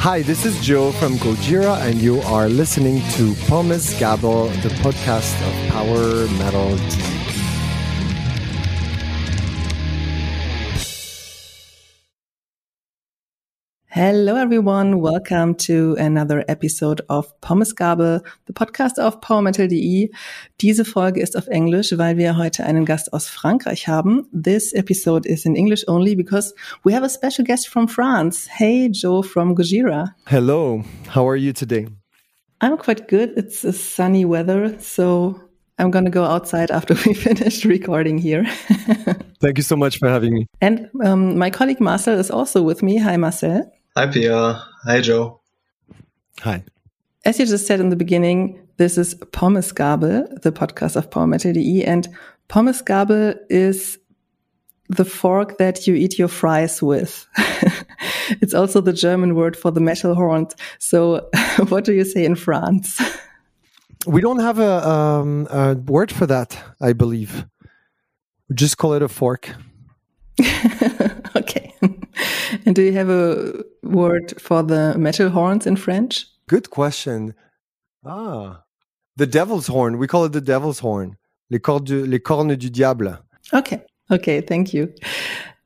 Hi, this is Joe from Gojira, and you are listening to Pommesgabel, the podcast of Power Metal Hello, everyone. Welcome to another episode of Pommesgabel, the podcast of Power Metal DE. Diese Folge ist auf Englisch, weil wir heute einen Gast aus Frankreich haben. This episode is in English only because we have a special guest from France. Hey, Joe from Gojira. Hello, how are you today? I'm quite good. It's a sunny weather, so I'm going to go outside after we finish recording here. Thank you so much for having me. And um, my colleague Marcel is also with me. Hi, Marcel. Hi, Pia. Hi, Joe. Hi. As you just said in the beginning, this is Pommesgabel, the podcast of Power Metal DE, and Pommesgabel is the fork that you eat your fries with. it's also the German word for the metal horns. So, what do you say in France? We don't have a, um, a word for that, I believe. We just call it a fork. okay. Do you have a word for the metal horns in French? Good question. Ah, the devil's horn. We call it the devil's horn. Les, cordes, les cornes du diable. Okay. Okay. Thank you.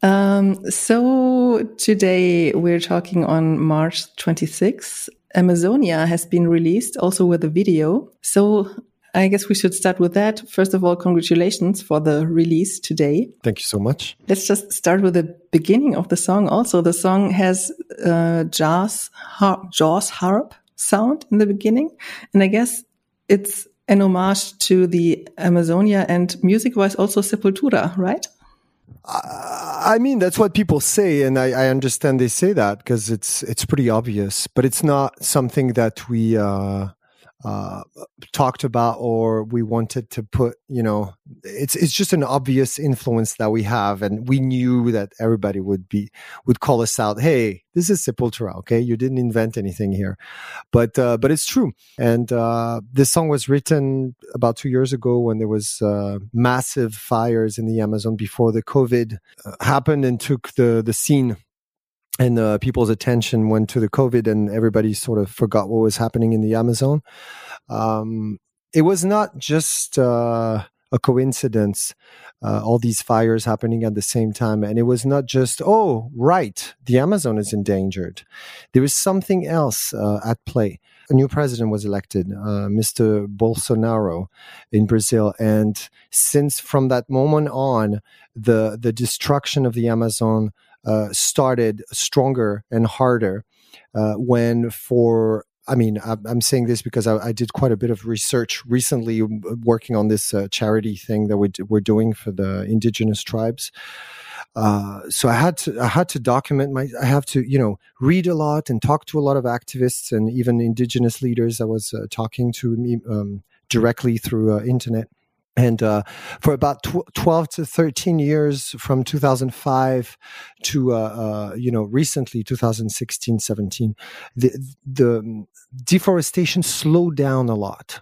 Um, so today we're talking on March 26th. Amazonia has been released also with a video. So I guess we should start with that. First of all, congratulations for the release today. Thank you so much. Let's just start with the beginning of the song. Also, the song has uh, Jaws, har Jaws harp sound in the beginning. And I guess it's an homage to the Amazonia and music wise also Sepultura, right? I mean, that's what people say, and I, I understand they say that because it's it's pretty obvious, but it's not something that we uh, uh, talked about or we wanted to put you know it's it's just an obvious influence that we have and we knew that everybody would be would call us out hey this is sepultura okay? You didn't invent anything here. But uh, but it's true. And uh, this song was written about two years ago when there was uh, massive fires in the amazon before the covid uh, happened and took the the scene and uh, people's attention went to the COVID, and everybody sort of forgot what was happening in the Amazon. Um, it was not just uh, a coincidence, uh, all these fires happening at the same time, and it was not just oh, right, the Amazon is endangered. There was something else uh, at play. A new president was elected, uh, Mr. Bolsonaro, in Brazil, and since from that moment on, the the destruction of the Amazon uh, started stronger and harder uh, when for I mean, I'm saying this because I, did quite a bit of research recently working on this uh, charity thing that we we're doing for the indigenous tribes. Uh, so I had to I had to document my I have to you know read a lot and talk to a lot of activists and even indigenous leaders. I was uh, talking to me um, directly through uh, internet and uh, for about tw- 12 to 13 years from 2005 to uh, uh, you know recently 2016 17 the, the deforestation slowed down a lot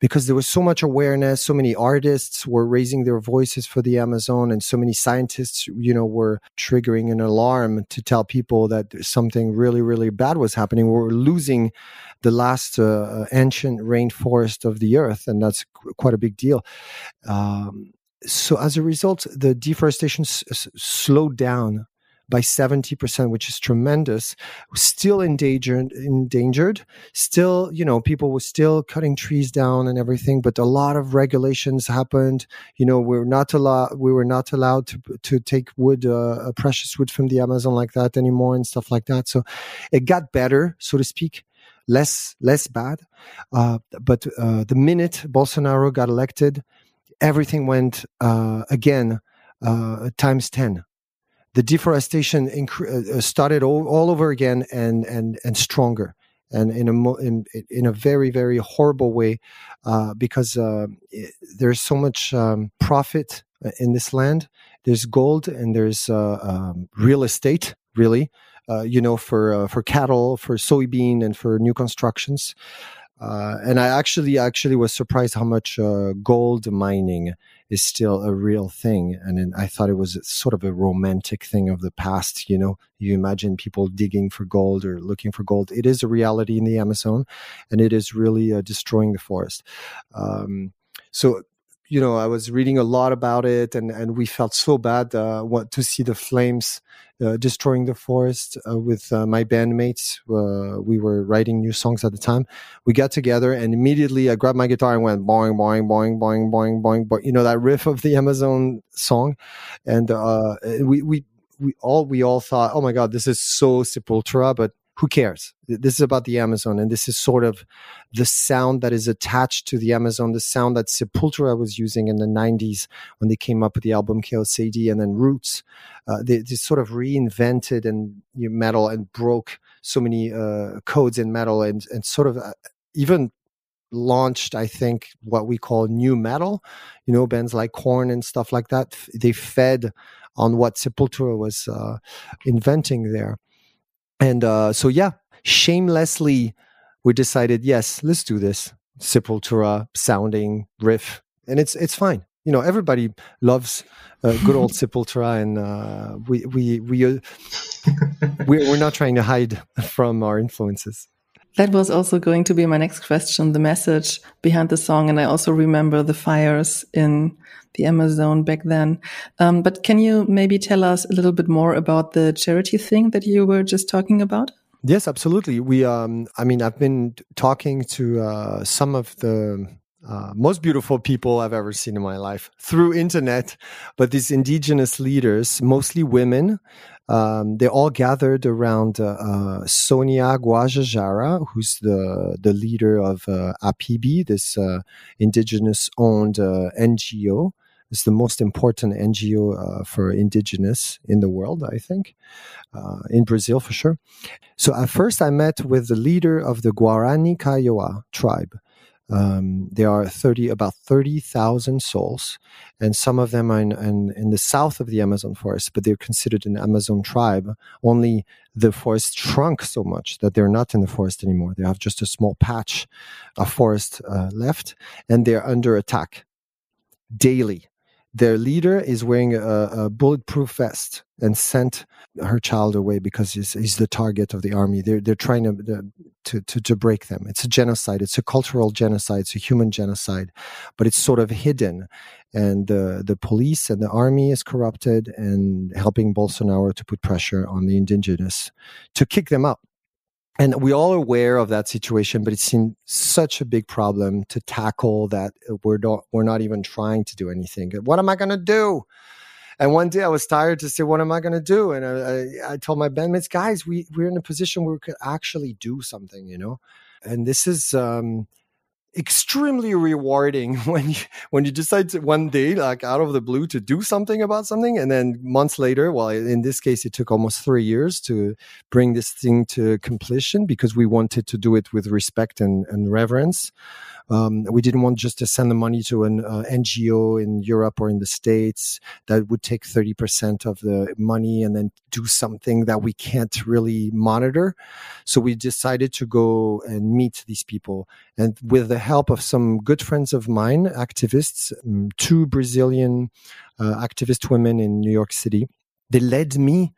because there was so much awareness so many artists were raising their voices for the amazon and so many scientists you know were triggering an alarm to tell people that something really really bad was happening. We were losing the last uh, ancient rainforest of the earth and that's quite a big deal. Um, so as a result the deforestation s- s- slowed down by 70%, which is tremendous. Still endangered, endangered. Still, you know, people were still cutting trees down and everything, but a lot of regulations happened. You know, we're not allowed, we were not allowed to, to take wood, uh, precious wood from the Amazon like that anymore and stuff like that. So it got better, so to speak. Less, less bad. Uh, but, uh, the minute Bolsonaro got elected, everything went, uh, again, uh, times 10 the deforestation inc- uh, started all, all, over again and and and stronger and in a in in a very very horrible way uh, because uh, it, there's so much um, profit in this land. There's gold and there's uh, um, real estate, really. Uh, you know, for uh, for cattle, for soybean, and for new constructions. Uh, and I actually actually was surprised how much uh, gold mining is still a real thing. And I thought it was sort of a romantic thing of the past. You know, you imagine people digging for gold or looking for gold. It is a reality in the Amazon, and it is really uh, destroying the forest. Um, so you know, I was reading a lot about it, and and we felt so bad uh, what, to see the flames uh, destroying the forest uh, with uh, my bandmates. Uh, we were writing new songs at the time. We got together, and immediately I grabbed my guitar and went boing, boing, boing, boing, boing, boing, boing. You know that riff of the Amazon song, and uh, we we we all we all thought, oh my god, this is so Sepultura, but who cares? This is about the Amazon, and this is sort of the sound that is attached to the Amazon, the sound that Sepultura was using in the 90s when they came up with the album Chaos AD and then Roots. Uh, they, they, sort of reinvented and you know, metal and broke so many uh, codes in metal and, and sort of uh, even launched, I think, what we call nu metal. You know, bands like Korn and stuff like that. They fed on what Sepultura was uh, inventing there and uh, so yeah shamelessly we decided yes let's do this. Sepultura sounding riff and it's it's fine. You know everybody loves uh, good old sepultura and uh, we we we uh, we're, we're not trying to hide from our influences. That was also going to be my next question the message behind the song and i also remember the fires in the Amazon back then. Um, but can you maybe tell us a little bit more about the charity thing that you were just talking about? Yes, absolutely. We, um, I mean, I've been talking to uh, some of the uh, most beautiful people I've ever seen in my life through internet, but these indigenous leaders, mostly women, um, they all gathered around uh, uh, Sonia Guajajara, who's the the leader of uh, APIBI, this uh, indigenous-owned uh, NGO. It's the most important NGO uh, for indigenous in the world, I think, in Brazil for sure. So at first, I met with the leader of the Guarani Kaiowá tribe. Um, there are 30, about 30,000 souls, and some of them are in, in, in, the south of the Amazon forest, but they're considered an Amazon tribe. Only the forest shrunk so much that they're not in the forest anymore. They have just a small patch of forest uh, left, and they're under attack daily their leader is wearing a, a, bulletproof vest and sent her child away because he's, he's the target of the army. They're they're trying to, to to to break them. It's a genocide. It's a cultural genocide. It's a human genocide, but it's sort of hidden. And the the police and the army is corrupted and helping Bolsonaro to put pressure on the indigenous to kick them out and we're all aware of that situation, but it seemed such a big problem to tackle that we're not we're not even trying to do anything. What am I going to do? And one day I was tired to say, "What am I going to do?" And I, I, told my bandmates, "Guys, we we're in a position where we could actually do something, you know." And this is um, extremely rewarding when you when you decide to one day like out of the blue to do something about something and then months later well in this case it took almost three years to bring this thing to completion because we wanted to do it with respect and, and reverence um, we didn't want just to send the money to an uh, NGO in Europe or in the States that would take 30% of the money and then do something that we can't really monitor. So we decided to go and meet these people. And with the help of some good friends of mine, activists, um, two Brazilian uh, activist women in New York City, they led me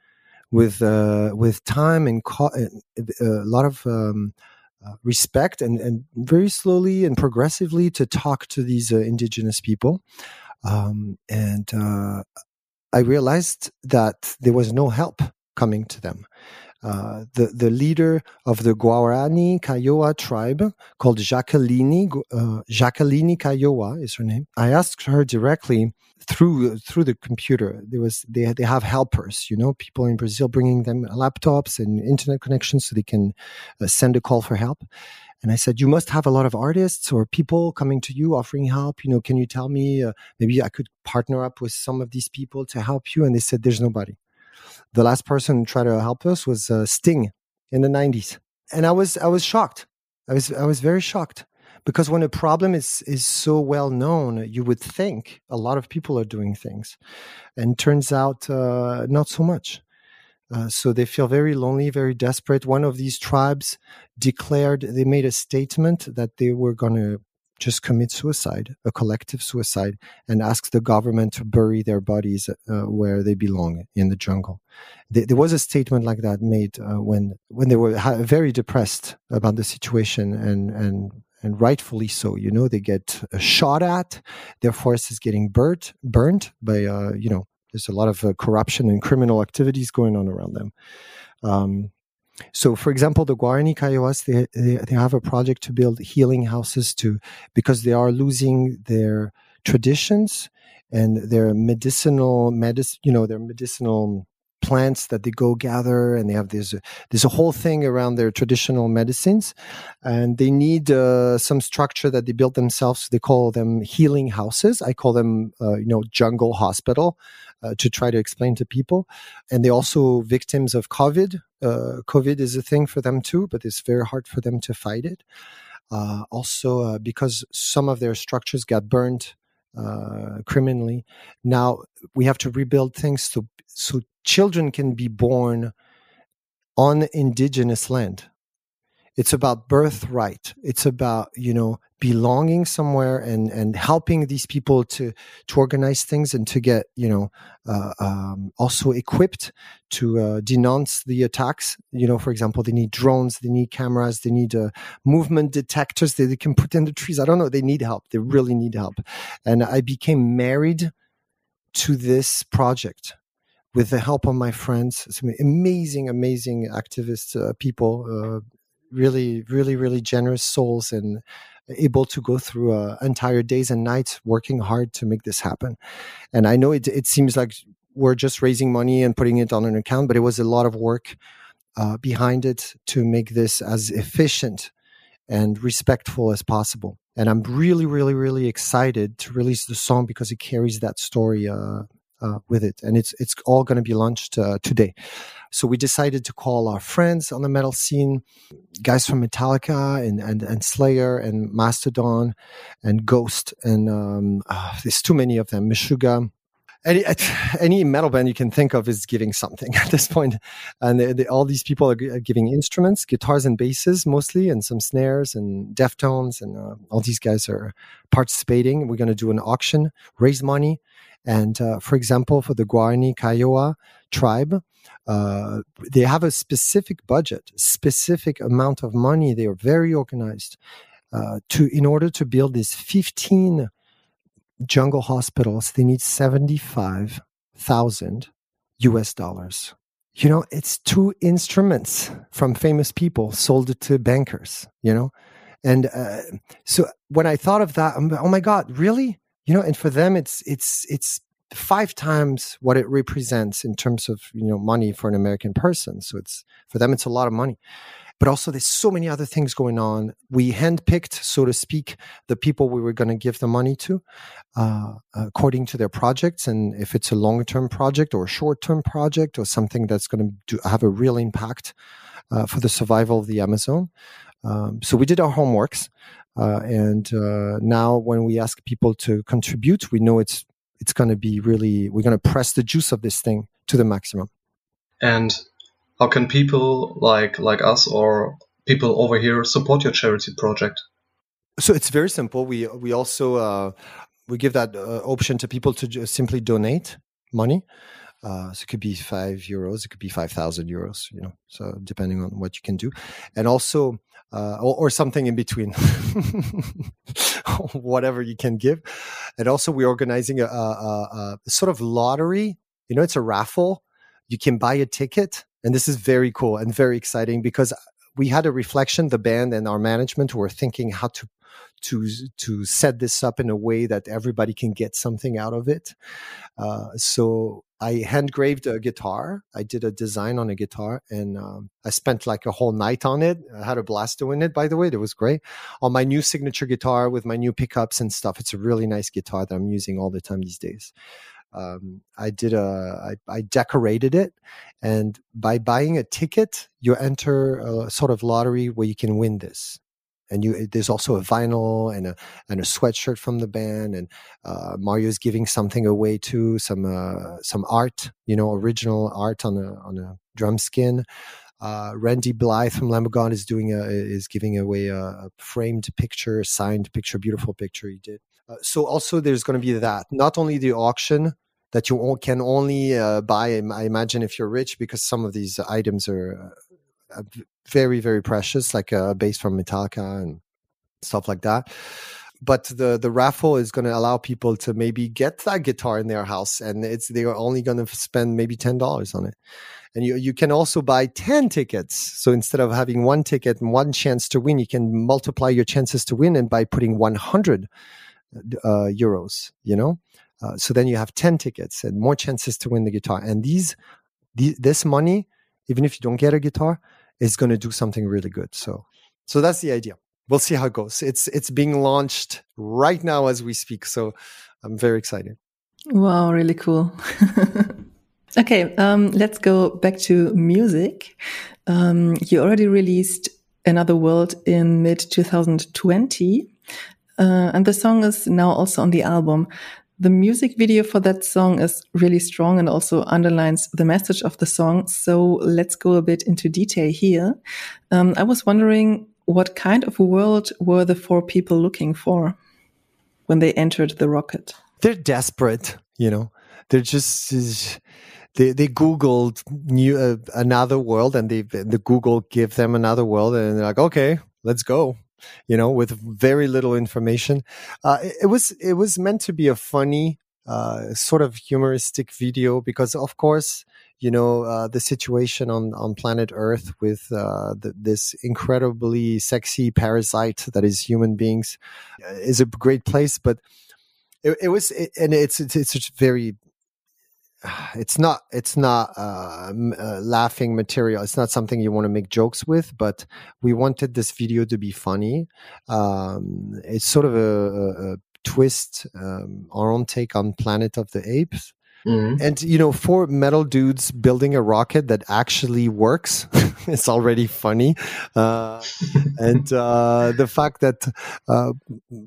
with uh, with time and co- uh, a lot of um, uh, respect and, and very slowly and progressively to talk to these uh, indigenous people. Um, and uh, I realized that there was no help coming to them. Uh, the the leader of the Guarani Kaiowá tribe, called Jacqueline uh, Jacqueline Kaiowá is her name. I asked her directly through through the computer. There was they they have helpers, you know, people in Brazil bringing them laptops and internet connections so they can uh, send a call for help. And I said, you must have a lot of artists or people coming to you offering help. You know, can you tell me uh, maybe I could partner up with some of these people to help you? And they said, there's nobody the last person who tried to help us was uh, Sting in the 90s. And I was I was shocked. I was I was very shocked because when a problem is is so well known, you would think a lot of people are doing things, and turns out uh, not so much. Uh, so they feel very lonely, very desperate. One of these tribes declared, they made a statement that they were going to just commit suicide, a collective suicide, and ask the government to bury their bodies uh, where they belong in the jungle. there was a statement like that made uh, when when they were very depressed about the situation and and and rightfully so. You know, they get shot at, their forest is getting burnt burnt by uh, you know there's a lot of uh, corruption and criminal activities going on around them. Um, so, for example, the Guarani Kaiowás, they, they, they have a project to build healing houses to because they are losing their traditions and their medicinal medicine, you know, their medicinal plants that they go gather and they have this there's a whole thing around their traditional medicines. And they need uh, some structure that they build themselves. They call them healing houses. I call them uh, you know jungle hospital uh, to try to explain to people. And they're also victims of COVID. Uh, COVID is a thing for them too, but it's very hard for them to fight it. Uh, also, uh, because some of their structures got burned uh, criminally, now we have to rebuild things so so children can be born on indigenous land it's about birthright. It's about you know belonging somewhere and and helping these people to to organize things and to get you know uh, um, also equipped to uh, denounce the attacks. You know for example they need drones they need cameras they need uh, movement detectors that they can put in the trees. I don't know. They need help. They really need help. And i became married to this project with the help of my friends, some amazing, amazing activists, uh, people, uh, really, really, really generous souls and able to go through uh, entire days and nights working hard to make this happen. And I know it, it seems like we're just raising money and putting it on an account, but it was a lot of work uh, behind it to make this as efficient and respectful as possible. And I'm really, really, really excited to release the song because it carries that story uh, uh, with it, and it's it's all going to be launched uh, today. So we decided to call our friends on the metal scene, guys from Metallica and and, and Slayer and Mastodon and Ghost, and um, uh, there's too many of them. Meshuggah. Any, any metal band you can think of is giving something at this point. and they, they, all these people are, g- are, giving instruments, guitars and basses mostly, and some snares and Deftones, and uh, all these guys are participating. We're going to do an auction, raise money, and uh, for example, for the Guarani Kaiowá tribe, uh, they have a specific budget, specific amount of money. They are very organized uh, to in order to build these 15 jungle hospitals. They need 75,000 US dollars. You know, it's two instruments from famous people sold to bankers. You know, and uh, so when I thought of that, I'm, oh my God, really? You know and for them it's it's it's five times what it represents in terms of you know money for an american person. So it's for them it's a lot of money. But also there's so many other things going on. We handpicked so to speak the people we were going to give the money to uh, according to their projects. And if it's a long-term project or a short-term project or something that's going to have a real impact uh, for the survival of the amazon um, so we did our homeworks uh, and uh, now, when we ask people to contribute, we know it's it's going to be really we're going to press the juice of this thing to the maximum. And how can people like like us or people over here support your charity project? So it's very simple. We we also uh, we give that uh, option to people to just simply donate money. Uh, so it could be five euros, it could be five thousand euros, you know. So depending on what you can do, and also uh, or, or, something in between, whatever you can give. And also, we're organizing a, a, a, sort of lottery. You know, it's a raffle. You can buy a ticket, and this is very cool and very exciting because we had a reflection. The band and our management were thinking how to to to set this up in a way that everybody can get something out of it. Uh, so I handgraved a guitar. I did a design on a guitar, and um, I spent like a whole night on it. I had a blast doing it. By the way, it was great on my new signature guitar with my new pickups and stuff. It's a really nice guitar that I'm using all the time these days. Um, I did a, I, I decorated it, and by buying a ticket, you enter a sort of lottery where you can win this and you there's also a vinyl and a and a sweatshirt from the band and uh, Mario's giving something away too some uh, some art you know original art on a on a drum skin. Uh, Randy Blythe from Lamb of God is doing a is giving away a, a framed picture a signed picture beautiful picture he did. Uh, so also there's going to be that. Not only the auction that you can only uh, buy I imagine if you're rich because some of these items are uh, very very precious like a bass from Metallica and stuff like that. But the the raffle is going to allow people to maybe get that guitar in their house and it's they are only going to spend maybe $10 on it. And you you can also buy 10 tickets. So instead of having one ticket and one chance to win you can multiply your chances to win and by putting 100 uh, euros you know? Uh, so then you have 10 tickets and more chances to win the guitar. And these, these this money even if you don't get a guitar is going to do something really good. So, so that's the idea. We'll see how it goes. It's it's being launched right now as we speak. So, I'm very excited. Wow, really cool. okay, um, let's go back to music. Um, you already released Another World in mid 2020. Uh, and the song is now also on the album. The music video for that song is really strong and also underlines the message of the song. So let's go a bit into detail here. Um, I was wondering what kind of world were the four people looking for when they entered the rocket? They're desperate, you know. They're just they they googled new uh, another world and they the Google give them another world and they're like, okay, let's go you know, with very little information. Uh, it, was it was meant to be a funny, uh, sort of humoristic video because, of course, you know uh, the situation on on planet Earth with uh, the, this incredibly sexy parasite that is human beings uh, is a great place, but it, it was it, and it's it's it's very it's not it's not uh, uh, laughing material. It's not something you want to make jokes with. But we wanted this video to be funny. Um, it's sort of a, a, twist, um, our own take on Planet of the Apes. Mm-hmm. And you know, for metal dudes building a rocket that actually works, it's already funny. Uh, and uh, the fact that uh,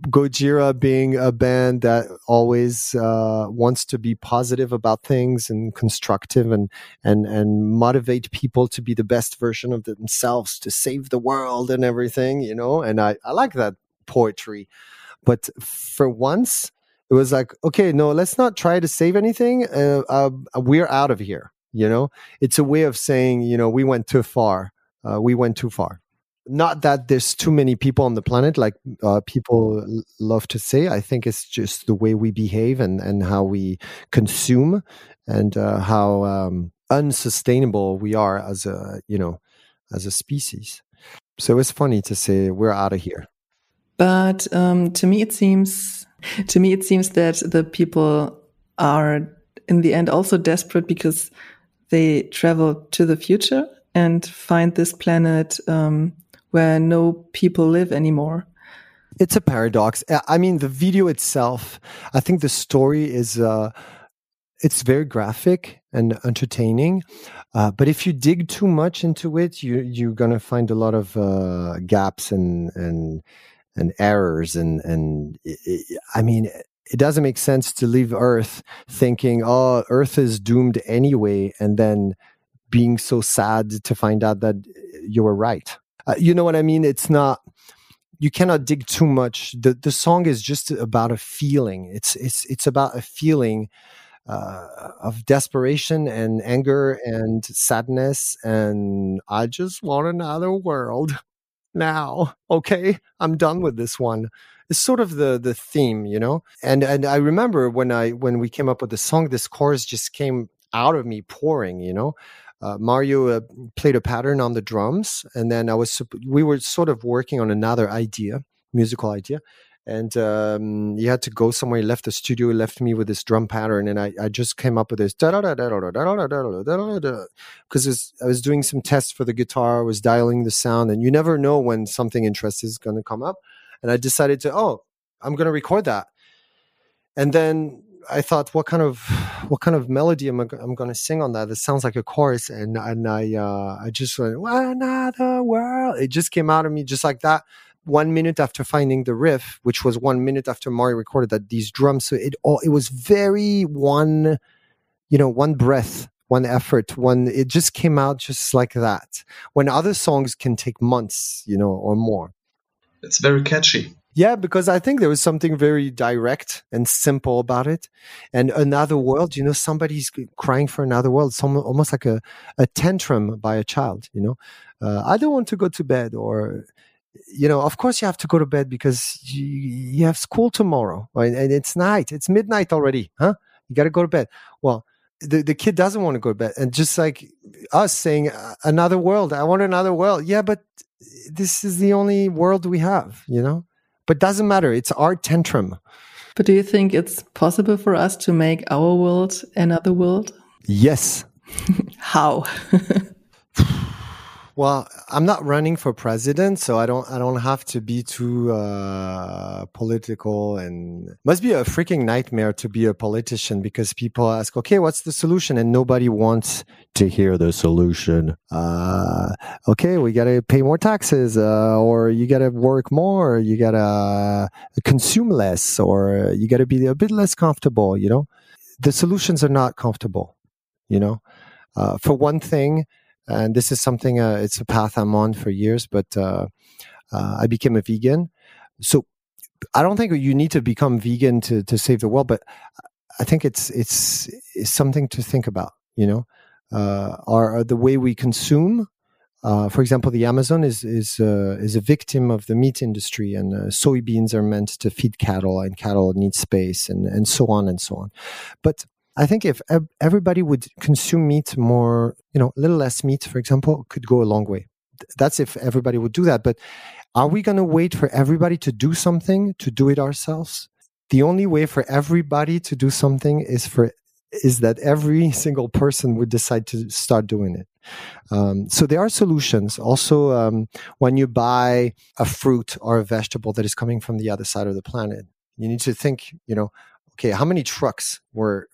Gojira, being a band that always uh, wants to be positive about things and constructive and and and motivate people to be the best version of themselves, to save the world and everything, you know. And I I like that poetry, but for once it was like, okay, no, let's not try to save anything. Uh, uh, we're out of here. You know, it's a way of saying, you know, we went too far. Uh, we went too far. Not that there's too many people on the planet, like uh, people love to say. I think it's just the way we behave and, and how we consume and uh, how um, unsustainable we are as a, you know, as a species. So it's funny to say we're out of here. But um, to me, it seems to me, it seems that the people are in the end also desperate because they travel to the future and find this planet um, where no people live anymore. It's a paradox. I mean, the video itself, I think the story is, uh, it's very graphic and entertaining. Uh, but if you dig too much into it, you, you're to find a lot of uh, gaps and, and, and errors and and I mean it doesn't make sense to leave Earth thinking oh Earth is doomed anyway and then being so sad to find out that you were right. Uh, you know what I mean? It's not you cannot dig too much. The the song is just about a feeling. It's it's it's about a feeling uh, of desperation and anger and sadness and I just want another world now. Okay, I'm done with this one. It's sort of the the theme, you know. And and I remember when I when we came up with the song, this chorus just came out of me pouring, you know. Uh, Mario uh, played a pattern on the drums, and then I was we were sort of working on another idea, musical idea, and um, he had to go somewhere. He left the studio. He left me with this drum pattern, and I, I just came up with this because I was doing some tests for the guitar. I was dialing the sound, and you never know when something interesting is going to come up. And I decided to, oh, I'm going to record that. And then I thought, what kind of what kind of melody am I I'm going to sing on that? It sounds like a chorus, and and I uh, I just went another world. It just came out of me just like that one minute after finding the riff, which was one minute after Mario recorded that these drums. So it all it was very one, you know, one breath, one effort, one. It just came out just like that. When other songs can take months, you know, or more. It's very catchy. Yeah, because I think there was something very direct and simple about it. And another world, you know, somebody's crying for another world, some, almost like a, a tantrum by a child, you know. Uh, I don't want to go to bed, or, you know, of course you have to go to bed because you, you have school tomorrow, right? and it's night, it's midnight already, huh? You got to go to bed. Well, the, the kid doesn't want to go to bed. And just like us saying, another world, I want another world. Yeah, but this is the only world we have, you know? But doesn't matter. It's our tantrum. But do you think it's possible for us to make our world another world? Yes. How? Well, I'm not running for president, so I don't I don't have to be too uh, political. And must be a freaking nightmare to be a politician because people ask, "Okay, what's the solution?" and nobody wants to hear the solution. Uh, okay, we got to pay more taxes, uh, or you got to work more, you got to consume less, or you got to be a bit less comfortable. You know, the solutions are not comfortable. You know, uh, for one thing and this is something uh, it's a path i'm on for years but uh, uh, i became a vegan so i don't think you need to become vegan to, to save the world but i think it's it's, it's something to think about you know uh, are, the way we consume uh, for example, the Amazon is is uh, is a victim of the meat industry, and soybeans are meant to feed cattle, and cattle need space, and and so on and so on. But I think if everybody would consume meat more, you know, a little less meat, for example, could go a long way. That's if everybody would do that. But are we going to wait for everybody to do something to do it ourselves? The only way for everybody to do something is for is that every single person would decide to start doing it. Um, so there are solutions. Also, um, when you buy a fruit or a vegetable that is coming from the other side of the planet, you need to think, you know, okay, how many trucks were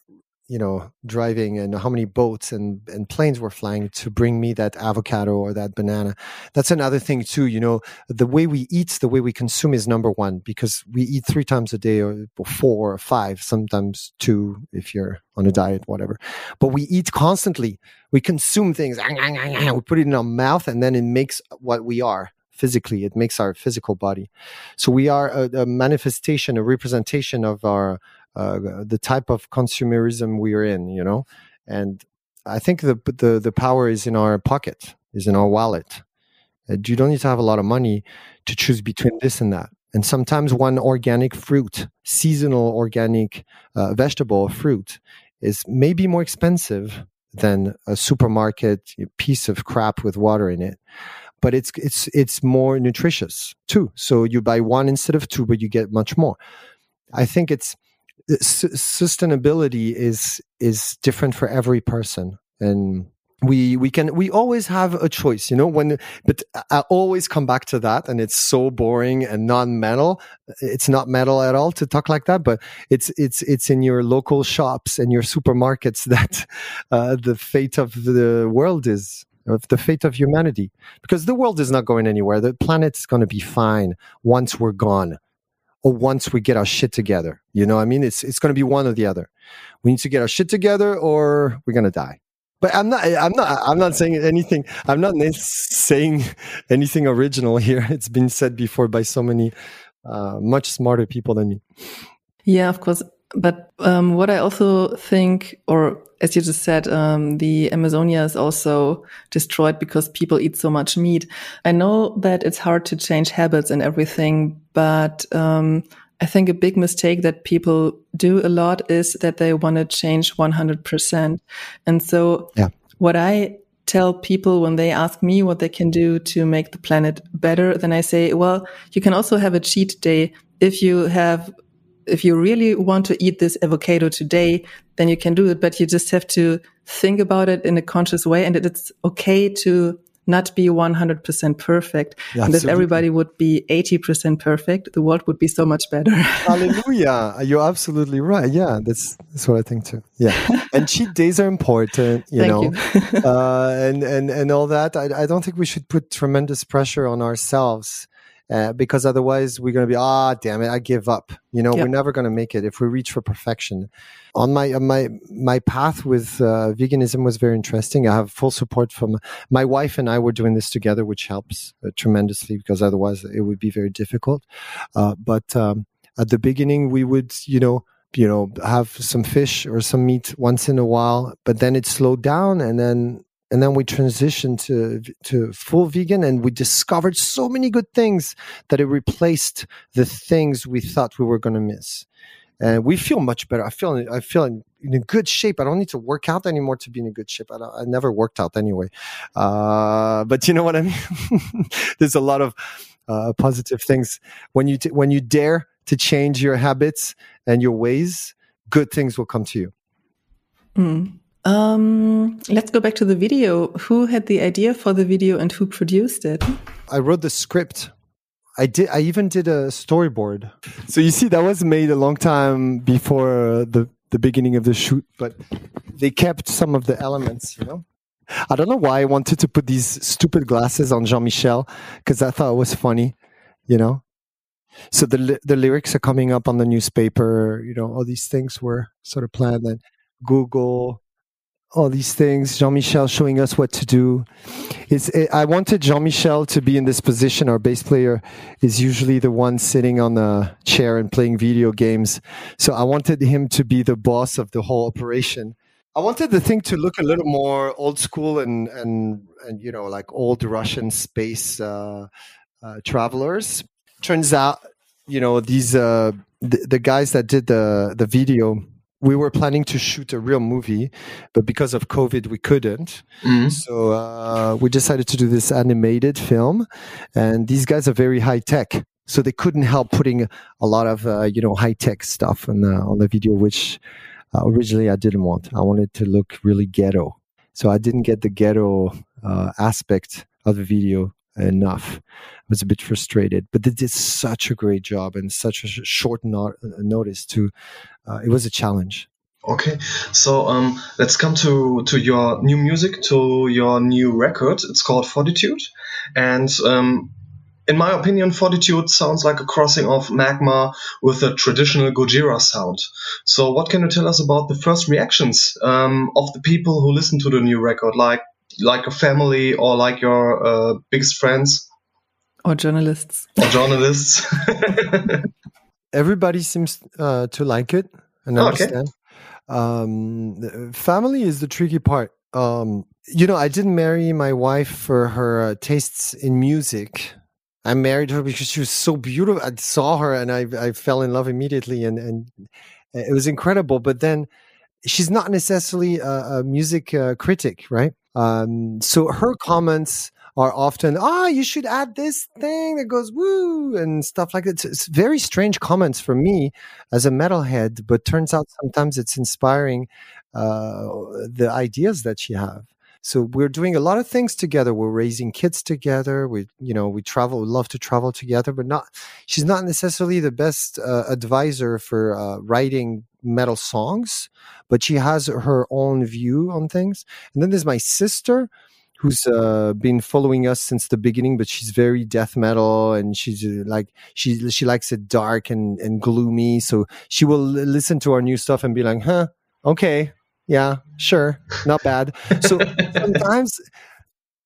you know driving and how many boats and, and planes were flying to bring me that avocado or that banana. That's another thing too you know the way we eat the way we consume is number one because we eat three times a day or four or five sometimes two if you're on a diet whatever. But we eat constantly. We consume things. We put it in our mouth and then it makes what we are physically. It makes our physical body. So we are a, a manifestation a representation of our the type of consumerism we're in, you know. And I think the the the power is in our pocket, is in our wallet. Uh, you don't need to have a lot of money to choose between this and that. And sometimes one organic fruit, seasonal organic uh, vegetable or fruit, is maybe more expensive than a supermarket piece of crap with water in it but it's it's it's more nutritious too so you buy one instead of two but you get much more i think it's sustainability is is different for every person. And we we can we always have a choice you know when but i always come back to that and it's so boring and non-metal. It's not metal at all to talk like that but it's it's it's in your local shops and your supermarkets that uh, the fate of the world is of the fate of humanity. Because the world is not going anywhere. The planet's going to be fine once we're gone or once we get our shit together. You know, I mean, it's it's going to be one or the other. We need to get our shit together, or we're going to die. But I'm not. I'm not. I'm not saying anything. I'm not saying anything original here. It's been said before by so many uh, much smarter people than me. Yeah, of course. But um, what I also think, or as you just said, um, the Amazonia is also destroyed because people eat so much meat. I know that it's hard to change habits and everything, but um, I think a big mistake that people do a lot is that they want to change 100%. And so, yeah. what I tell people when they ask me what they can do to make the planet better, then I say, well, you can also have a cheat day if you have if you really want to eat this avocado today, then you can do it, but you just have to think about it in a conscious way. And it's okay to not be 100% perfect. Yeah, and if everybody would be 80% perfect, the world would be so much better. Hallelujah. You're absolutely right. Yeah, that's, that's what I think too. Yeah. and cheat days are important, you Thank know, you. uh, and, and, and all that. I, I don't think we should put tremendous pressure on ourselves uh, because otherwise we're going to be ah damn it i give up. You know we're never going to make it if we reach for perfection. On my on my my path with uh, veganism was very interesting. I have full support from my wife and i were doing this together which helps uh, tremendously because otherwise it would be very difficult. Uh, but um, at the beginning we would you know you know have some fish or some meat once in a while but then it slowed down and then and then we transitioned to to full vegan and we discovered so many good things that it replaced the things we thought we were going to miss. And we feel much better. I feel i feel in, in a good shape. I don't need to work out anymore to be in a good shape. I, I never worked out anyway. Uh, but you know what i mean? There's a lot of uh, positive things. When you t- when you dare to change your habits and your ways good things will come to you. Mm. Um, let's go back to the video. Who had the idea for the video and who produced it? I wrote the script. I did. I even did a storyboard. So you see, that was made a long time before the the beginning of the shoot, but they kept some of the elements. You know, I don't know why I wanted to put these stupid glasses on Jean Michel because I thought it was funny. You know, so the the lyrics are coming up on the newspaper. You know, all these things were sort of planned. And Google, all these things. Jean Michel showing us what to do. It's, it, I wanted Jean Michel to be in this position. Our bass player is usually the one sitting on the chair and playing video games. So I wanted him to be the boss of the whole operation. I wanted the thing to look a little more old school and and and you know like old Russian space uh, uh, travelers. Turns out, you know these uh, the, the guys that did the the video. We were planning to shoot a real movie, but because of COVID, we couldn't. Mhm. So uh, we decided to do this animated film, and these guys are very high tech, so they couldn't help putting a lot of uh, you know high tech stuff on the on the video, which uh, originally I didn't want. I wanted to look really ghetto, so I didn't get the ghetto uh, aspect of the video enough. I was a bit frustrated, but they did such a great job and such a short not- notice. To uh, it was a challenge. Okay, so um, let's come to to your new music, to your new record. It's called Fortitude, and um, in my opinion, Fortitude sounds like a crossing of Magma with a traditional Gojira sound. So, what can you tell us about the first reactions um, of the people who listen to the new record, like like your family or like your uh, biggest friends Or journalists? or journalists? everybody seems uh, to like it and Okay. understand. Um, family is the tricky part. Um, you know, I didn't marry my wife for her uh, tastes in music. I married her because she was so beautiful. I saw her and I, I fell in love immediately, and and it was incredible. But then, she's not necessarily a, a music uh, critic, right? Um, so her comments are often, ah, you should add this thing that goes woo and stuff like that. It's, it's very strange comments for me as a metalhead, but turns out sometimes it's inspiring uh, the ideas that she have. So we're doing a lot of things together. We're raising kids together. We, you know, we travel. We love to travel together, but not. She's not necessarily the best uh, advisor for uh, writing metal songs, but she has her own view on things. And then there's my sister, who's uh, been following us since the beginning, but she's very death metal and she's uh, like she she likes it dark and and gloomy. So she will l- listen to our new stuff and be like, "Huh, okay, yeah, sure, not bad." So sometimes.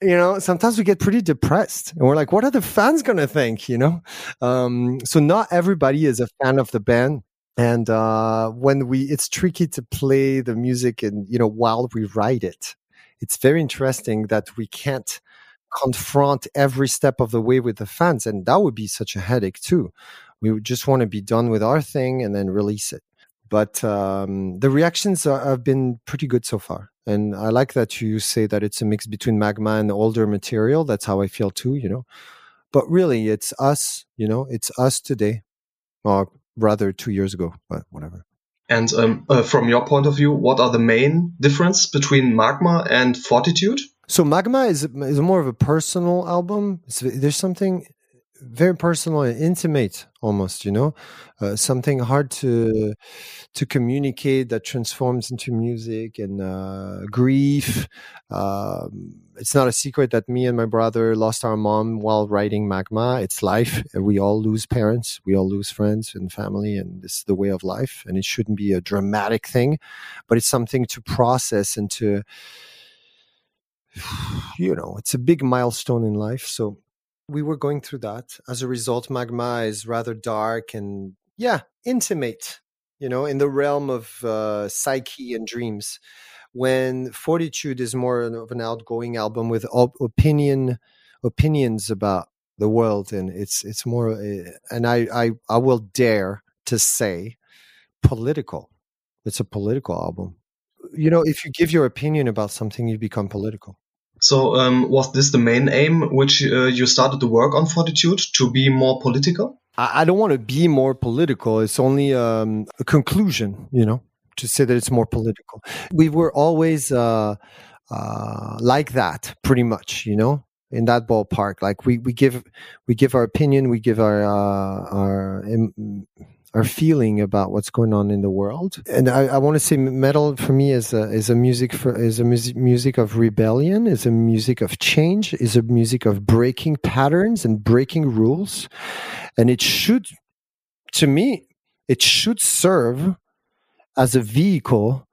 You know, sometimes we get pretty depressed and we're like, what are the fans going to think? You know? Um, so not everybody is a fan of the band and uh, when we it's tricky to play the music and you know while we write it it's very interesting that we can't confront every step of the way with the fans and that would be such a headache too. We would just want to be done with our thing and then release it. But um, the reactions are, have been pretty good so far and i like that you say that it's a mix between magma and older material. That's how i feel too you know? But really it's us you know it's us today or rather two years ago, but whatever. And um, uh, from your point of view, what are the main difference between Magma and Fortitude? So Magma is is more of a personal album. It's, there's something very personal and intimate almost you know? Uh, something hard to to communicate that transforms into music and uh, grief. Um, it's not a secret that me and my brother lost our mom while writing magma. It's life. We all lose parents. We all lose friends and family and this is the way of life and it shouldn't be a dramatic thing but it's something to process and to you know it's a big milestone in life. So we were going through that. As a result, Magma is rather dark and, yeah, intimate, you know, in the realm of uh, psyche and dreams. When Fortitude is more of an outgoing album with opinion, opinions about the world, and it's it's more, uh, and I, I I will dare to say, political. It's a political album. You know, if you give your opinion about something, you become political. So, um, was this the main aim which uh, you started to work on Fortitude to be more political? I, I don't want to be more political. It's only um, a conclusion, you know, to say that it's more political. We were always uh, uh, like that, pretty much, you know, in that ballpark. Like we, we give we give our opinion, we give our uh, our our feeling about what's going on in the world. And I, I want to say metal for me is a, is a music for, is a music, music of rebellion, is a music of change, is a music of breaking patterns and breaking rules. And it should, to me, it should serve as a vehicle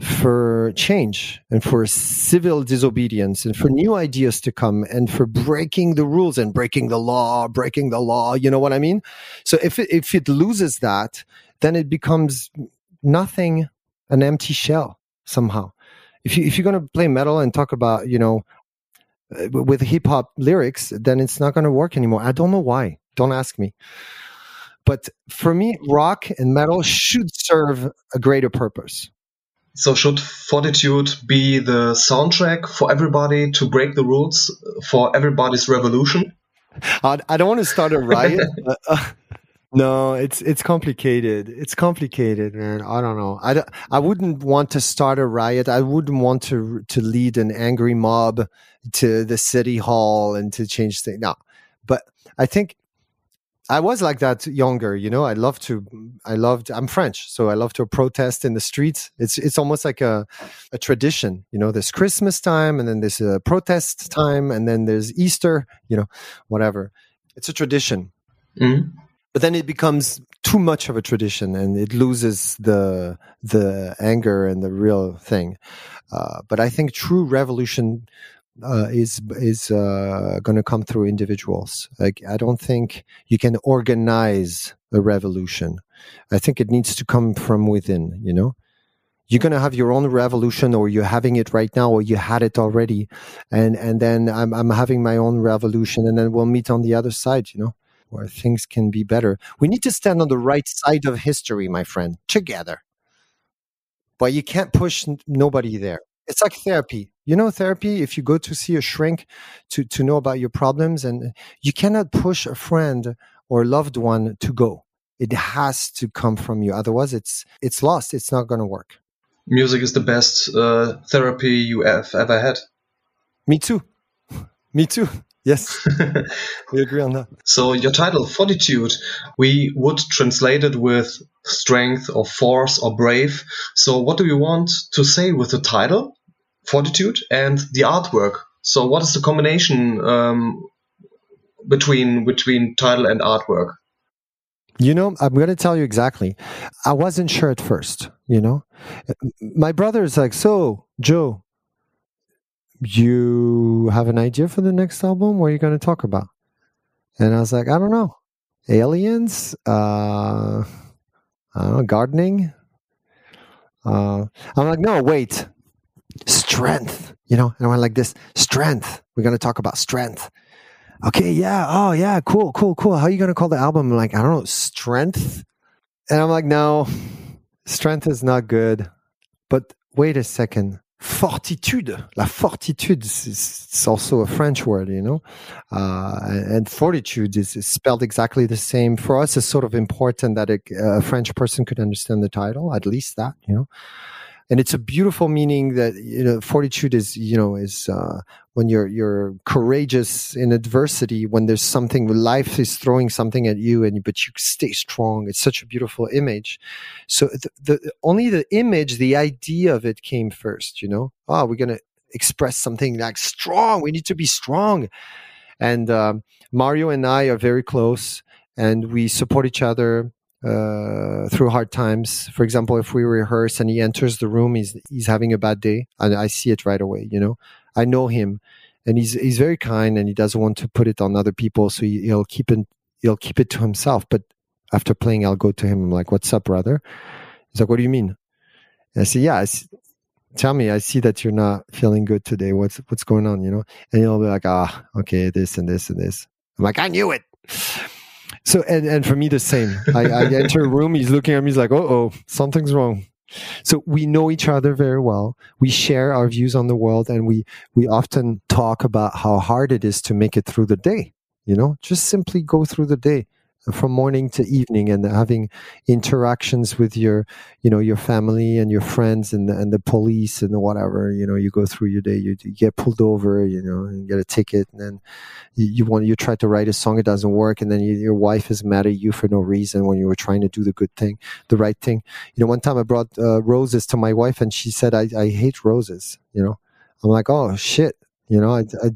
for change and for civil disobedience and for new ideas to come and for breaking the rules and breaking the law, breaking the law. You know what I mean? So if it, if it loses that, then it becomes nothing, an empty shell somehow. If you if you're to play metal and talk about you know uh, with hip hop lyrics, then it's not to work anymore. I don't know why. Don't ask me. But for me, rock and metal should serve a greater purpose so should Fortitude be the soundtrack for everybody to break the rules for everybody's revolution? I, don't want to start a riot. uh, no, it's it's complicated. It's complicated, man. I don't know. I, don't, I wouldn't want to start a riot. I wouldn't want to to lead an angry mob to the city hall and to change things. No, but I think I was like that younger, you know. I love to, I loved. I'm French, so I love to protest in the streets. It's it's almost like a a tradition, you know. There's Christmas time, and then there's a protest time, and then there's Easter, you know, whatever. It's a tradition, mm-hmm. but then it becomes too much of a tradition, and it loses the the anger and the real thing. Uh, but I think true revolution uh, is is uh, going to come through individuals. Like I don't think you can organize a revolution. I think it needs to come from within. You know, you're going to have your own revolution, or you're having it right now, or you had it already, and and then I'm I'm having my own revolution, and then we'll meet on the other side. You know, where things can be better. We need to stand on the right side of history, my friend, together. But you can't push nobody there. It's like therapy. You know therapy if you go to see a shrink to to know about your problems and you cannot push a friend or loved one to go. It has to come from you. Otherwise it's it's lost. It's not going to work. Music is the best uh, therapy you have ever had. Me too. Me too. Yes. We agree on that. So your title fortitude. We would translate it with strength or force or brave. So what do you want to say with the title Fortitude and the artwork. So, what is the combination um, between between title and artwork? You know, I'm going to tell you exactly. I wasn't sure at first. You know, my brother is like, "So, Joe, you have an idea for the next album? What are you going to talk about?" And I was like, "I don't know, aliens, uh, I don't know, gardening." Uh, I'm like, "No, wait." Strength, you know, and I went like this, strength. We're going to talk about strength. Okay. Yeah. Oh, yeah. Cool, cool, cool. How are you going to call the album? I'm like, I don't know, strength. And I'm like, no, strength is not good. But wait a second. Fortitude, la fortitude is also a French word, you know, uh, and fortitude is, is, spelled exactly the same. For us, it's sort of important that a, a French person could understand the title, at least that, you know. And it's a beautiful meaning that you know fortitude is you know is uh, when you're you're courageous in adversity when there's something life is throwing something at you and but you stay strong. It's such a beautiful image. So the, the only the image the idea of it came first you know? Oh we're gonna express something like strong. We need to be strong. And um, mario and i are very close and we support each other uh, through hard times. For example, if we rehearse and he enters the room, he's he's having a bad day, and I see it right away. You know, I know him, and he's he's very kind, and he doesn't want to put it on other people, so he, will keep it he'll keep it to himself. But after playing, I'll go to him. I'm like, "What's up, brother?" He's like, "What do you mean?" And I say, "Yeah." I see, Tell me, I see that you're not feeling good today. What's what's going on? You know, and he'll be like, "Ah, okay, this and this and this." I'm like, "I knew it." So and and for me the same. I, I enter a room, he's looking at me, he's like, "Oh, oh, something's wrong." So we know each other very well. We share our views on the world, and we we often talk about how hard it is to make it through the day. You know, just simply go through the day from morning to evening and having interactions with your you know your family and your friends and and the police and whatever you know you go through your day you, you get pulled over you know you get a ticket and then you, you, want you try to write a song it doesn't work and then you, your wife is mad at you for no reason when you were trying to do the good thing the right thing. You know one time i brought uh, roses to my wife and she said I, I hate roses you know. I'm like oh shit you know I, I,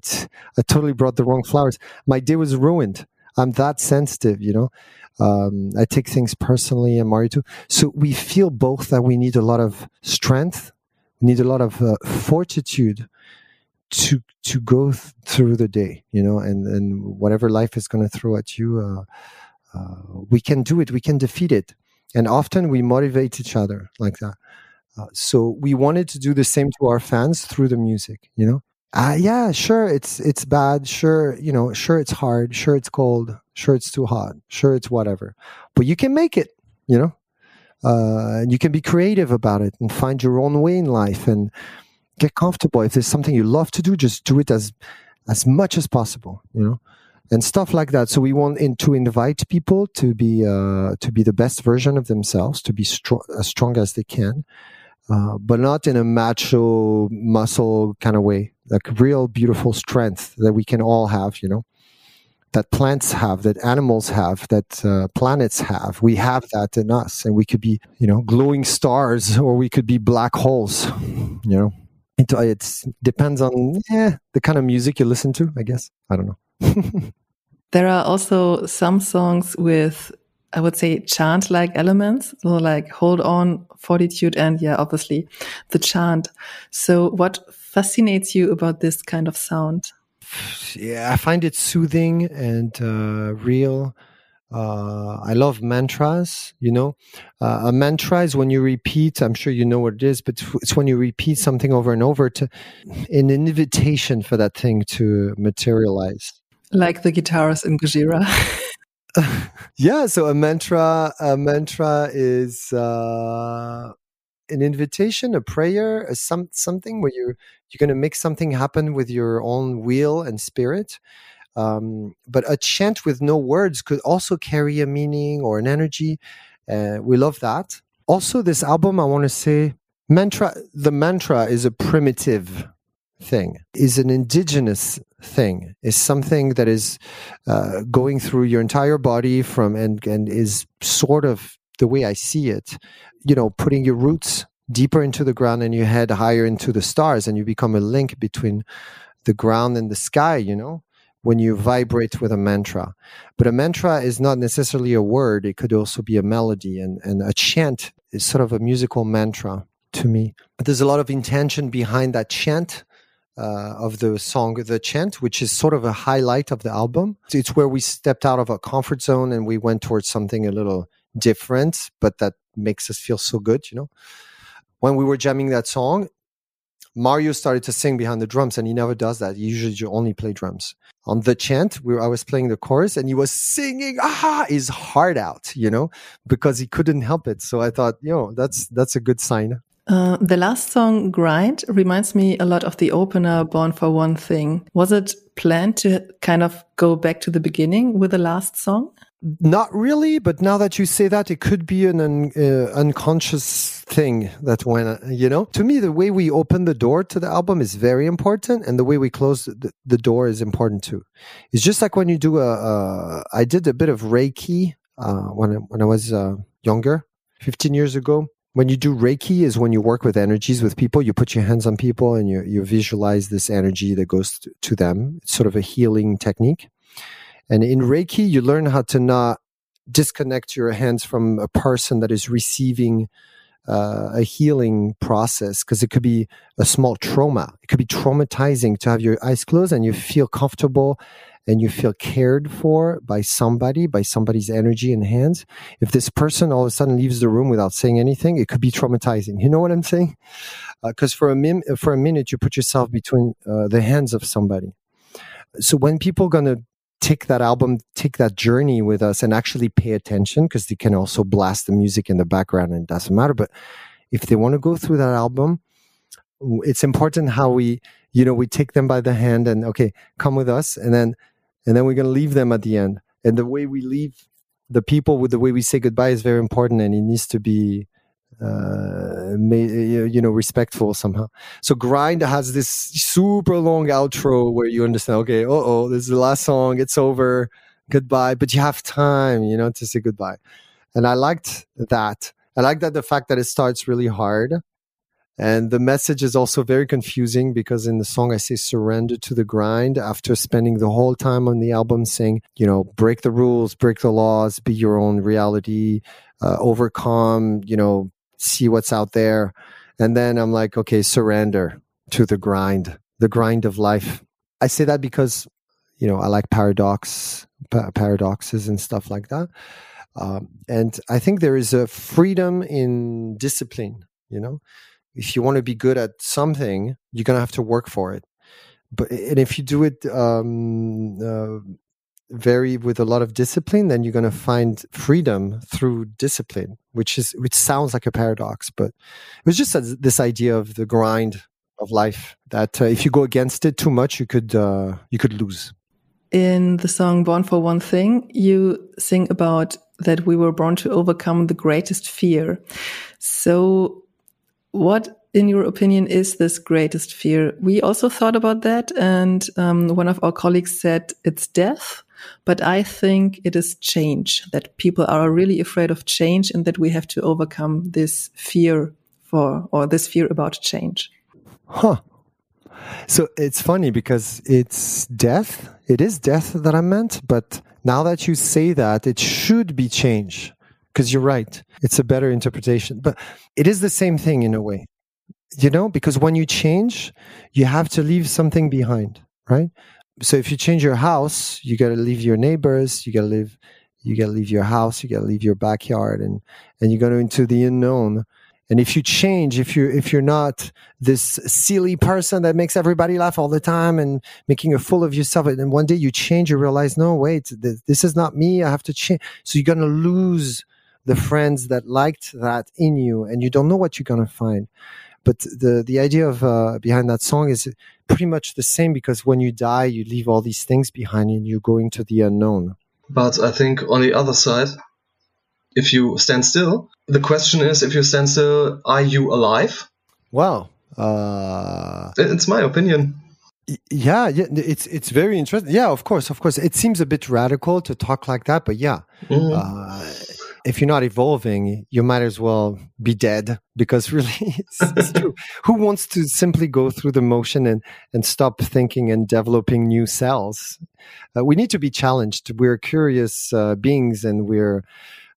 I totally brought the wrong flowers. My day was ruined I'm that sensitive, you know. Um, I take things personally, and Mario too. So we feel both that we need a lot of strength, we need a lot of uh, fortitude to to go th- through the day, you know, and and whatever life is going to throw at you, uh, uh, we can do it. We can defeat it, and often we motivate each other like that. Uh, so we wanted to do the same to our fans through the music, you know uh, yeah, sure, it's it's bad. Sure, you know, sure it's hard. Sure it's cold. Sure it's too hot. Sure it's whatever. But you can make it. You know, uh, and you can be creative about it and find your own way in life and get comfortable. If there's something you love to do, just do it as as much as possible. You know, and stuff like that. So we want in, to invite people to be uh, to be the best version of themselves, to be strong as strong as they can, uh, but not in a macho muscle kind of way like real beautiful strength that we can all have, you know, that plants have, that animals have, that uh, planets have. We have that in us, and we could be, you know, glowing stars, or we could be black holes. You know, it it's, depends on yeah, the kind of music you listen to. I guess I don't know. there are also some songs with I would say chant like elements. So like hold on, fortitude, and yeah, obviously the chant. So what fascinates you about this kind of sound? Yeah, I find it soothing and uh, real. Uh, I love mantras. You know, uh, a mantra is when you repeat. I'm sure you know what it is, but it's when you repeat something over and over to an invitation for that thing to materialize. Like the guitarist in Gojira. yeah, so a mantra, a mantra is uh, an invitation, a prayer, a some something where you're you're going to make something happen with your own will and spirit. Um, but a chant with no words could also carry a meaning or an energy. Uh, we love that. Also, this album, I want to say, mantra. The mantra is a primitive thing, is an indigenous thing, is something that is uh, going through your entire body from and and is sort of the way I see it, you know, putting your roots deeper into the ground and your head higher into the stars and you become a link between the ground and the sky, you know, when you vibrate with a mantra. But a mantra is not necessarily a word, it could also be a melody. And, and a chant is sort of a musical mantra to me. But there's a lot of intention behind that chant. Uh, of the song The Chant, which is sort of a highlight of the album. It's where we stepped out of our comfort zone and we went towards something a little different, but that makes us feel so good, you know. When we were jamming that song, Mario started to sing behind the drums, and he never does that. He usually only play drums. On the chant, we I was playing the chorus, and he was singing ah his heart out, you know, because he couldn't help it. So I thought, you know, that's that's a good sign. Uh, the last song, Grind, reminds me a lot of the opener, Born for One Thing. Was it planned to kind of go back to the beginning with the last song? Not really, but now that you say that, it could be an un, uh, unconscious thing that went, you know, to me, the way we open the door to the album is very important. And the way we close the, the door is important too. It's just like when you do a, a I did a bit of Reiki uh, when, I, when I was uh, younger, 15 years ago. When you do Reiki is when you work with energies with people, you put your hands on people and you, you visualize this energy that goes to, them. It's sort of a healing technique. And in Reiki, you learn how to not disconnect your hands from a person that is receiving uh, a healing process because it could be a small trauma. It could be traumatizing to have your eyes closed and you feel comfortable and you feel cared for by somebody, by somebody's energy and hands. If this person all of a sudden leaves the room without saying anything, it could be traumatizing. You know what I'm saying? Because uh, for a min- for a minute, you put yourself between uh, the hands of somebody. So when people are gonna take that album, take that journey with us and actually pay attention because they can also blast the music in the background and it doesn't matter. But if they want to go through that album, it's important how we, you know, we take them by the hand and okay, come with us. And then, and then we're going to leave them at the end. And the way we leave the people with the way we say goodbye is very important and it needs to be uh, you know, respectful somehow. So Grind has this super long outro where you understand, okay, oh, oh, this is the last song, it's over, goodbye, but you have time, you know, to say goodbye. And I liked that. I like that the fact that it starts really hard. And the message is also very confusing because in the song I say surrender to the grind after spending the whole time on the album saying, you know, break the rules, break the laws, be your own reality, uh, overcome, you know, see what's out there. And then I'm like, okay, surrender to the grind, the grind of life. I say that because, you know, I like paradox, pa- paradoxes and stuff like that. Um, and I think there is a freedom in discipline, you know, if you want to be good at something, you're to have to work for it. But, and if you do it, um, uh, very with a lot of discipline, then you're to find freedom through discipline, which is which sounds like a paradox, but it was just a, this idea of the grind of life that uh, if you go against it too much, you could uh, you could lose. In the song "Born for One Thing," you sing about that we were born to overcome the greatest fear. So, what in your opinion, is this greatest fear? We also thought about that, and um, one of our colleagues said it's death. But I think it is change that people are really afraid of change and that we have to overcome this fear for, or this fear about change. Huh. So it's funny because it's death. It is death that I meant. But now that you say that, it should be change because you're right. It's a better interpretation. But it is the same thing in a way, you know, because when you change, you have to leave something behind, right? so if you change your house, you got to leave your neighbors, you got to leave, you got to leave your house, you got to leave your backyard, and and you go into the unknown. And if you change, if you if you're not this silly person that makes everybody laugh all the time and making a fool of yourself, and one day you change, you realize, no, wait, this is not me. I have to change. So you're gonna lose the friends that liked that in you, and you don't know what you're gonna find. But the the idea of uh, behind that song is pretty much the same because when you die, you leave all these things behind and you go into the unknown. But I think on the other side, if you stand still, the question is: if you stand still, are you alive? Well, uh, it's my opinion. Yeah, yeah, it's it's very interesting. Yeah, of course, of course. It seems a bit radical to talk like that, but yeah, mm-hmm. uh, if you're not evolving, you might as well be dead because really it's, it's true. Who wants to simply go through the motion and, and stop thinking and developing new cells? Uh, we need to be challenged. We're curious uh, beings and we're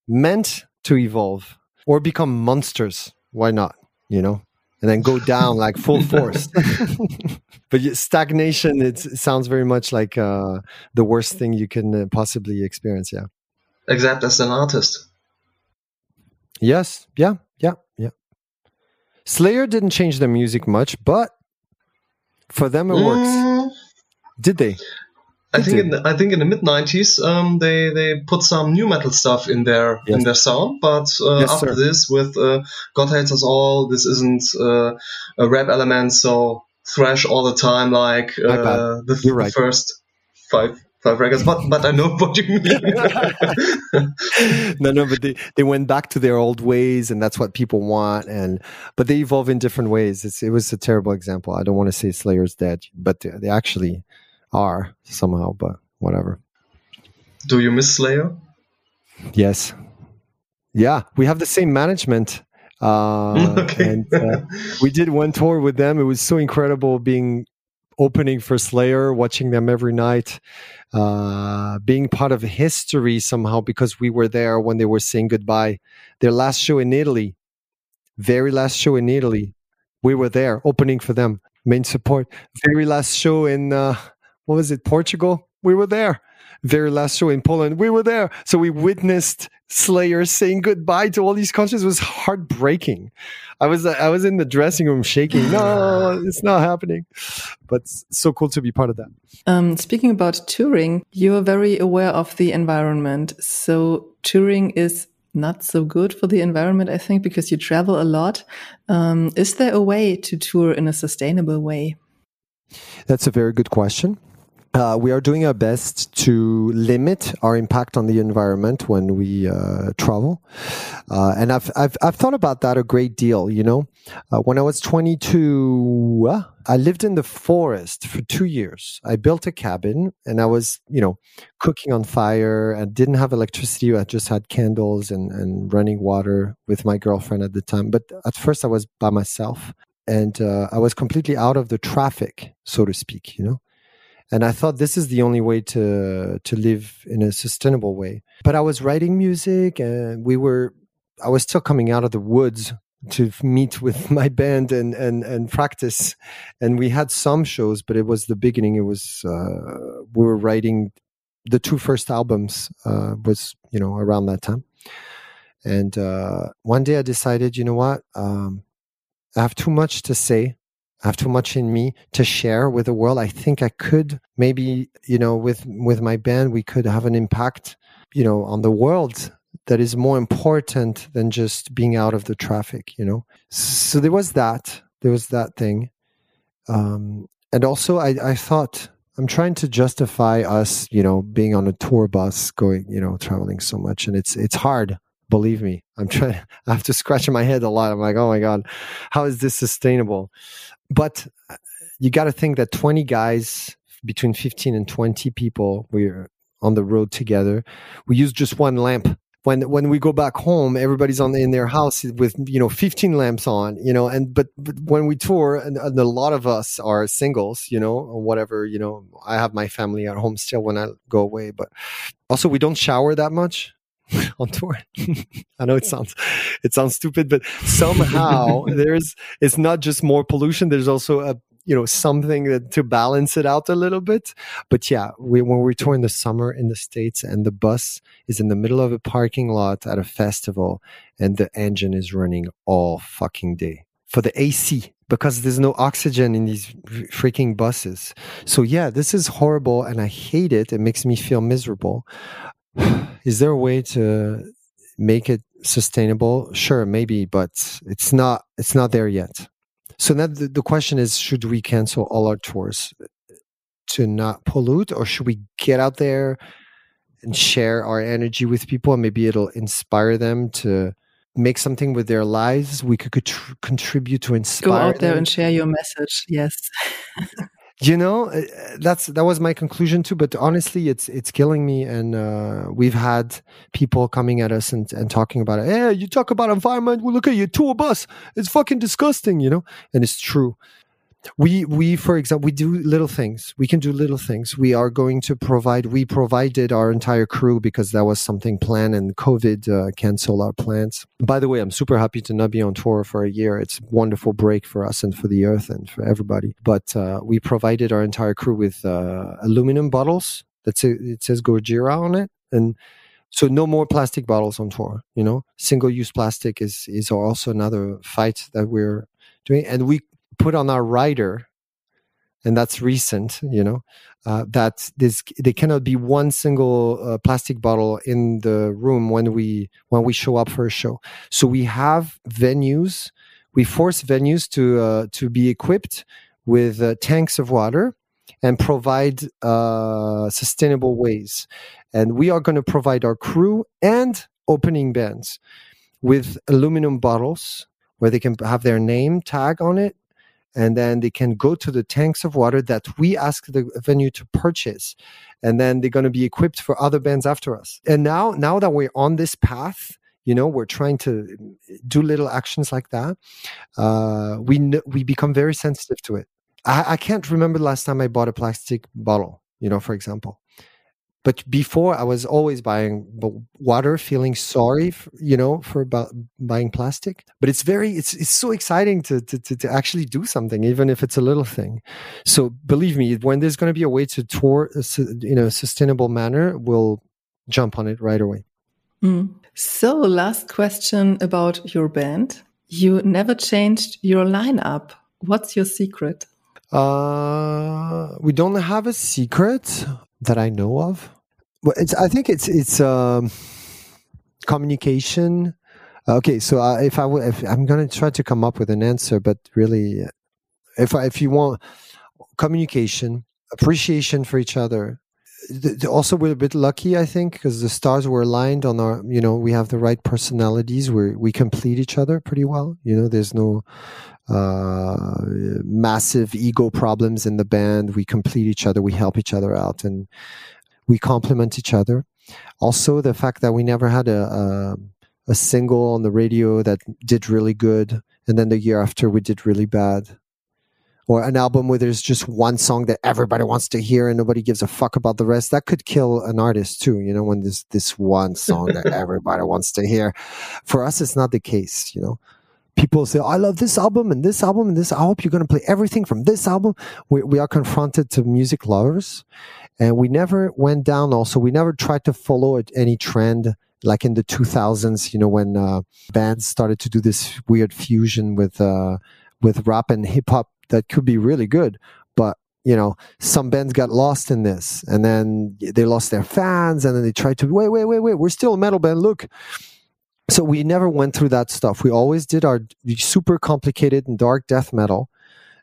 meant to evolve or become monsters. Why not? You know? And then go down like full force. but stagnation, it sounds very much like uh, the worst thing you can uh, possibly experience. Yeah. Except as an artist. Yes. Yeah. Yeah. Yeah. Slayer didn't change the music much, but for them it works. Mm. Did they? I think in the, I think in the mid '90s um, they they put some nu metal stuff in their yes. in their sound, but uh, yes, after sir. this with uh, God hates us all, this isn't uh, a rap element, so thrash all the time like uh, the, the right. first five five records, but but I know what you mean. no, no, but they, they went back to their old ways, and that's what people want. And but they evolve in different ways. It's, it was a terrible example. I don't want to say Slayer's dead, but they, they actually are somehow. But whatever. Do you miss Slayer? Yes. Yeah, we have the same management. Uh, okay. and uh, we did one tour with them. It was so incredible being opening for Slayer, watching them every night, uh, being part of history somehow because we were there when they were saying goodbye. Their last show in Italy, very last show in Italy, we were there opening for them, main support. Very last show in uh, what was it, Portugal? We were there very last show in Poland, we were there. So we witnessed Slayer saying goodbye to all these concerts. It was heartbreaking. I was I was in the dressing room shaking. No, it's not happening. But so cool to be part of that. Um, speaking about touring, you are very aware of the environment. So touring is not so good for the environment, I think, because you travel a lot. Um, is there a way to tour in a sustainable way? That's a very good question. Uh, we are doing our best to limit our impact on the environment when we uh, travel, uh, and I've, I've I've thought about that a great deal. You know, uh, when I was 22, uh, I lived in the forest for two years. I built a cabin, and I was you know cooking on fire. I didn't have electricity. I just had candles and and running water with my girlfriend at the time. But at first, I was by myself, and uh, I was completely out of the traffic, so to speak. You know and I thought this is the only way to to live in a sustainable way. But I was writing music, and we were I was still coming out of the woods to meet with my band and and and practice, and we had some shows, but it was the beginning. It was uh, we were writing the two first albums uh, was you know around that time, and uh, one day I decided, you know what, um, I have too much to say Have too much in me to share with the world. I think I could maybe, you know, with with my band, we could have an impact, you know, on the world that is more important than just being out of the traffic, you know. So there was that. There was that thing. Um, and also I, I thought I'm trying to justify us, you know, being on a tour bus going, you know, traveling so much. And it's it's hard believe me i'm trying i have to scratch my head a lot. I'm like oh my god how is this sustainable? But uh, you got to think that 20 guys between 15 and 20 people we're on the road together. We use just one lamp. When when we go back home everybody's on in their house with you know 15 lamps on you know and but, but when we tour and, and, a lot of us are singles you know whatever you know i have my family at home still when i go away but also we don't shower that much on tour. I know it sounds it sounds stupid, but somehow there's it's not just more pollution. There's also a you know something that, to balance it out a little bit. But yeah, we, when we tour in the summer in the states, and the bus is in the middle of a parking lot at a festival, and the engine is running all fucking day for the AC because there's no oxygen in these freaking buses. So yeah, this is horrible and I hate it. It makes me feel miserable. is there a way to make it sustainable? Sure, maybe, but it's not. It's not there yet. So now the, the question is: Should we cancel all our tours to not pollute, or should we get out there and share our energy with people, and maybe it'll inspire them to make something with their lives? We could contribute to inspire. Go out there them. and share your message. Yes. you know uh, that's that was my conclusion too but honestly it's it's killing me. And uh, we've had people coming at us and, and talking about it. Hey you talk about environment. Well, look at your tour bus it's fucking disgusting you know? And it's true we we for example we do little things. We can do little things. We are going to provide we provided our entire crew because that was something planned and covid uh, canceled our plans. By the way i'm super happy to not be on tour for a year. It's a wonderful break for us and for the earth and for everybody. But uh, we provided our entire crew with uh, aluminum bottles that it says gojira on it. And so no more plastic bottles on tour you know? Single use plastic is is also another fight that we're doing. And we put on our rider and that's recent you know uh, that this there cannot be one single uh, plastic bottle in the room when we when we show up for a show so we have venues we force venues to uh, to be equipped with uh, tanks of water and provide uh, sustainable ways. And we are going to provide our crew and opening bands with aluminum bottles where they can have their name tag on it and then they can go to the tanks of water that we ask the venue to purchase and then they're going to be equipped for other bands after us. And now now that we're on this path you know we're trying to do little actions like that uh, we we become very sensitive to it. I, I can't remember the last time i bought a plastic bottle you know for example but before i was always buying water feeling sorry for, you know for buying plastic. But it's very it's it's so exciting to, to to actually do something even if it's a little thing. So believe me when there's going to be a way to tour in a sustainable manner we'll jump on it right away. Mm. so last question about your band. You never changed your lineup. What's your secret? Uh, we don't have a secret that I know of. Well, I think it's it's um, communication. Okay, so uh, if I w- if I'm to try to come up with an answer, but really, if I, if you want communication, appreciation for each other. also, we're a bit lucky, I think, because the stars were aligned on our. You know, we have the right personalities. We we complete each other pretty well. You know, there's no uh, massive ego problems in the band. We complete each other. We help each other out, and we complement each other. Also, the fact that we never had a, a, a single on the radio that did really good, and then the year after we did really bad, or an album where there's just one song that everybody wants to hear and nobody gives a fuck about the rest. That could kill an artist too. You know, when there's this one song that everybody wants to hear. For us, it's not the case. You know, people say, I love this album and this album and this. I hope you're going to play everything from this album. We, we are confronted to music lovers and we never went down also we never tried to follow any trend like in the 2000s you know when uh, bands started to do this weird fusion with uh, with rap and hip hop that could be really good but you know some bands got lost in this and then they lost their fans and then they tried to wait wait wait wait we're still a metal band look so we never went through that stuff we always did our super complicated and dark death metal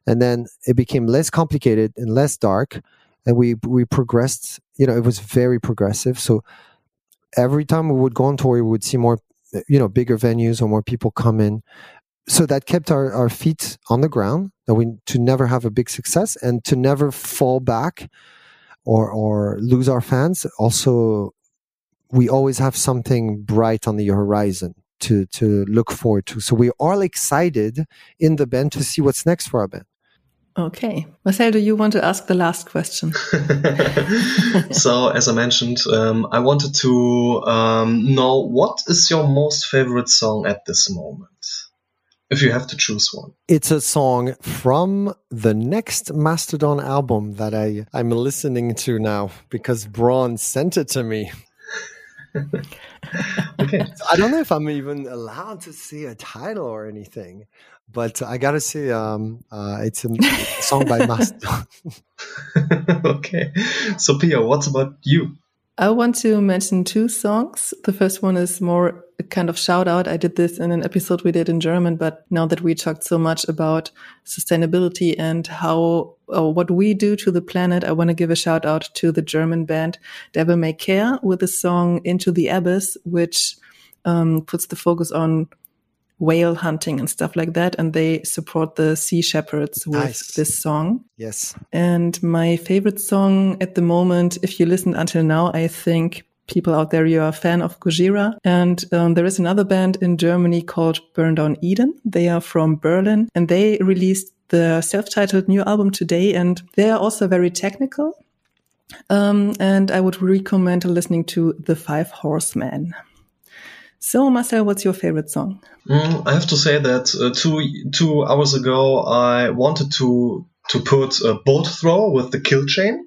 and then it became less complicated and less dark and we we progressed. You know, it was very progressive. So every time we would go on tour, we would see more, you know, bigger venues or more people come in. So that kept our, our feet on the ground. That we to never have a big success and to never fall back or or lose our fans. Also, we always have something bright on the horizon to to look forward to. So we are all excited in the band to see what's next for our band. Okay. Marcel, do you want to ask the last question? so, as I mentioned, um, I wanted to um, know what is your most favorite song at this moment? If you have to choose one, it's a song from the next Mastodon album that I, I'm listening to now because Brann sent it to me. Okay. I don't know if I'm even allowed to see a title or anything, but I gotta say, um, uh, it's a song by Mastodon. okay, so Pia, what's about you? I want to mention two songs. The first one is more a kind of shout out. I did this in an episode we did in German, but now that we talked so much about sustainability and how or what we do to the planet, I want to give a shout out to the German band Devil May Care with the song Into the Abyss, which um, puts the focus on whale hunting and stuff like that. And they support the Sea Shepherds with nice. this song. Yes. And my favorite song at the moment, if you listened until now, I think people out there, you are a fan of Gojira. And um, there is another band in Germany called Burn Down Eden. They are from Berlin and they released the self-titled new album today. And they are also very technical. Um, and I would recommend listening to The Five Horsemen. So, Marcel, what's your favorite song? Mm, I have to say that uh, two two hours ago I wanted to to put a Bolt Thrower with the Killchain,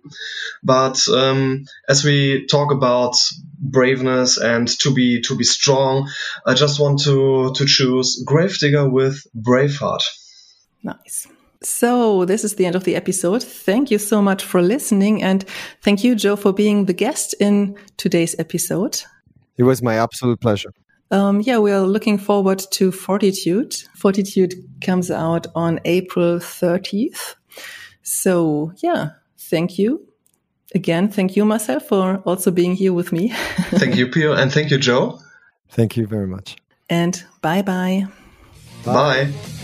but um, as we talk about braveness and to be to be strong, I just want to to choose Grave Digger with Braveheart. Nice. So, this is the end of the episode. Thank you so much for listening. And thank you, Joe, for being the guest in today's episode. It was my absolute pleasure. Um, yeah, we are looking forward to Fortitude. Fortitude comes out on April 30th. So, yeah, thank you. Again, thank you, Marcel, for also being here with me. thank you, Pia, and thank you, Joe. Thank you very much. And bye-bye. Bye. bye.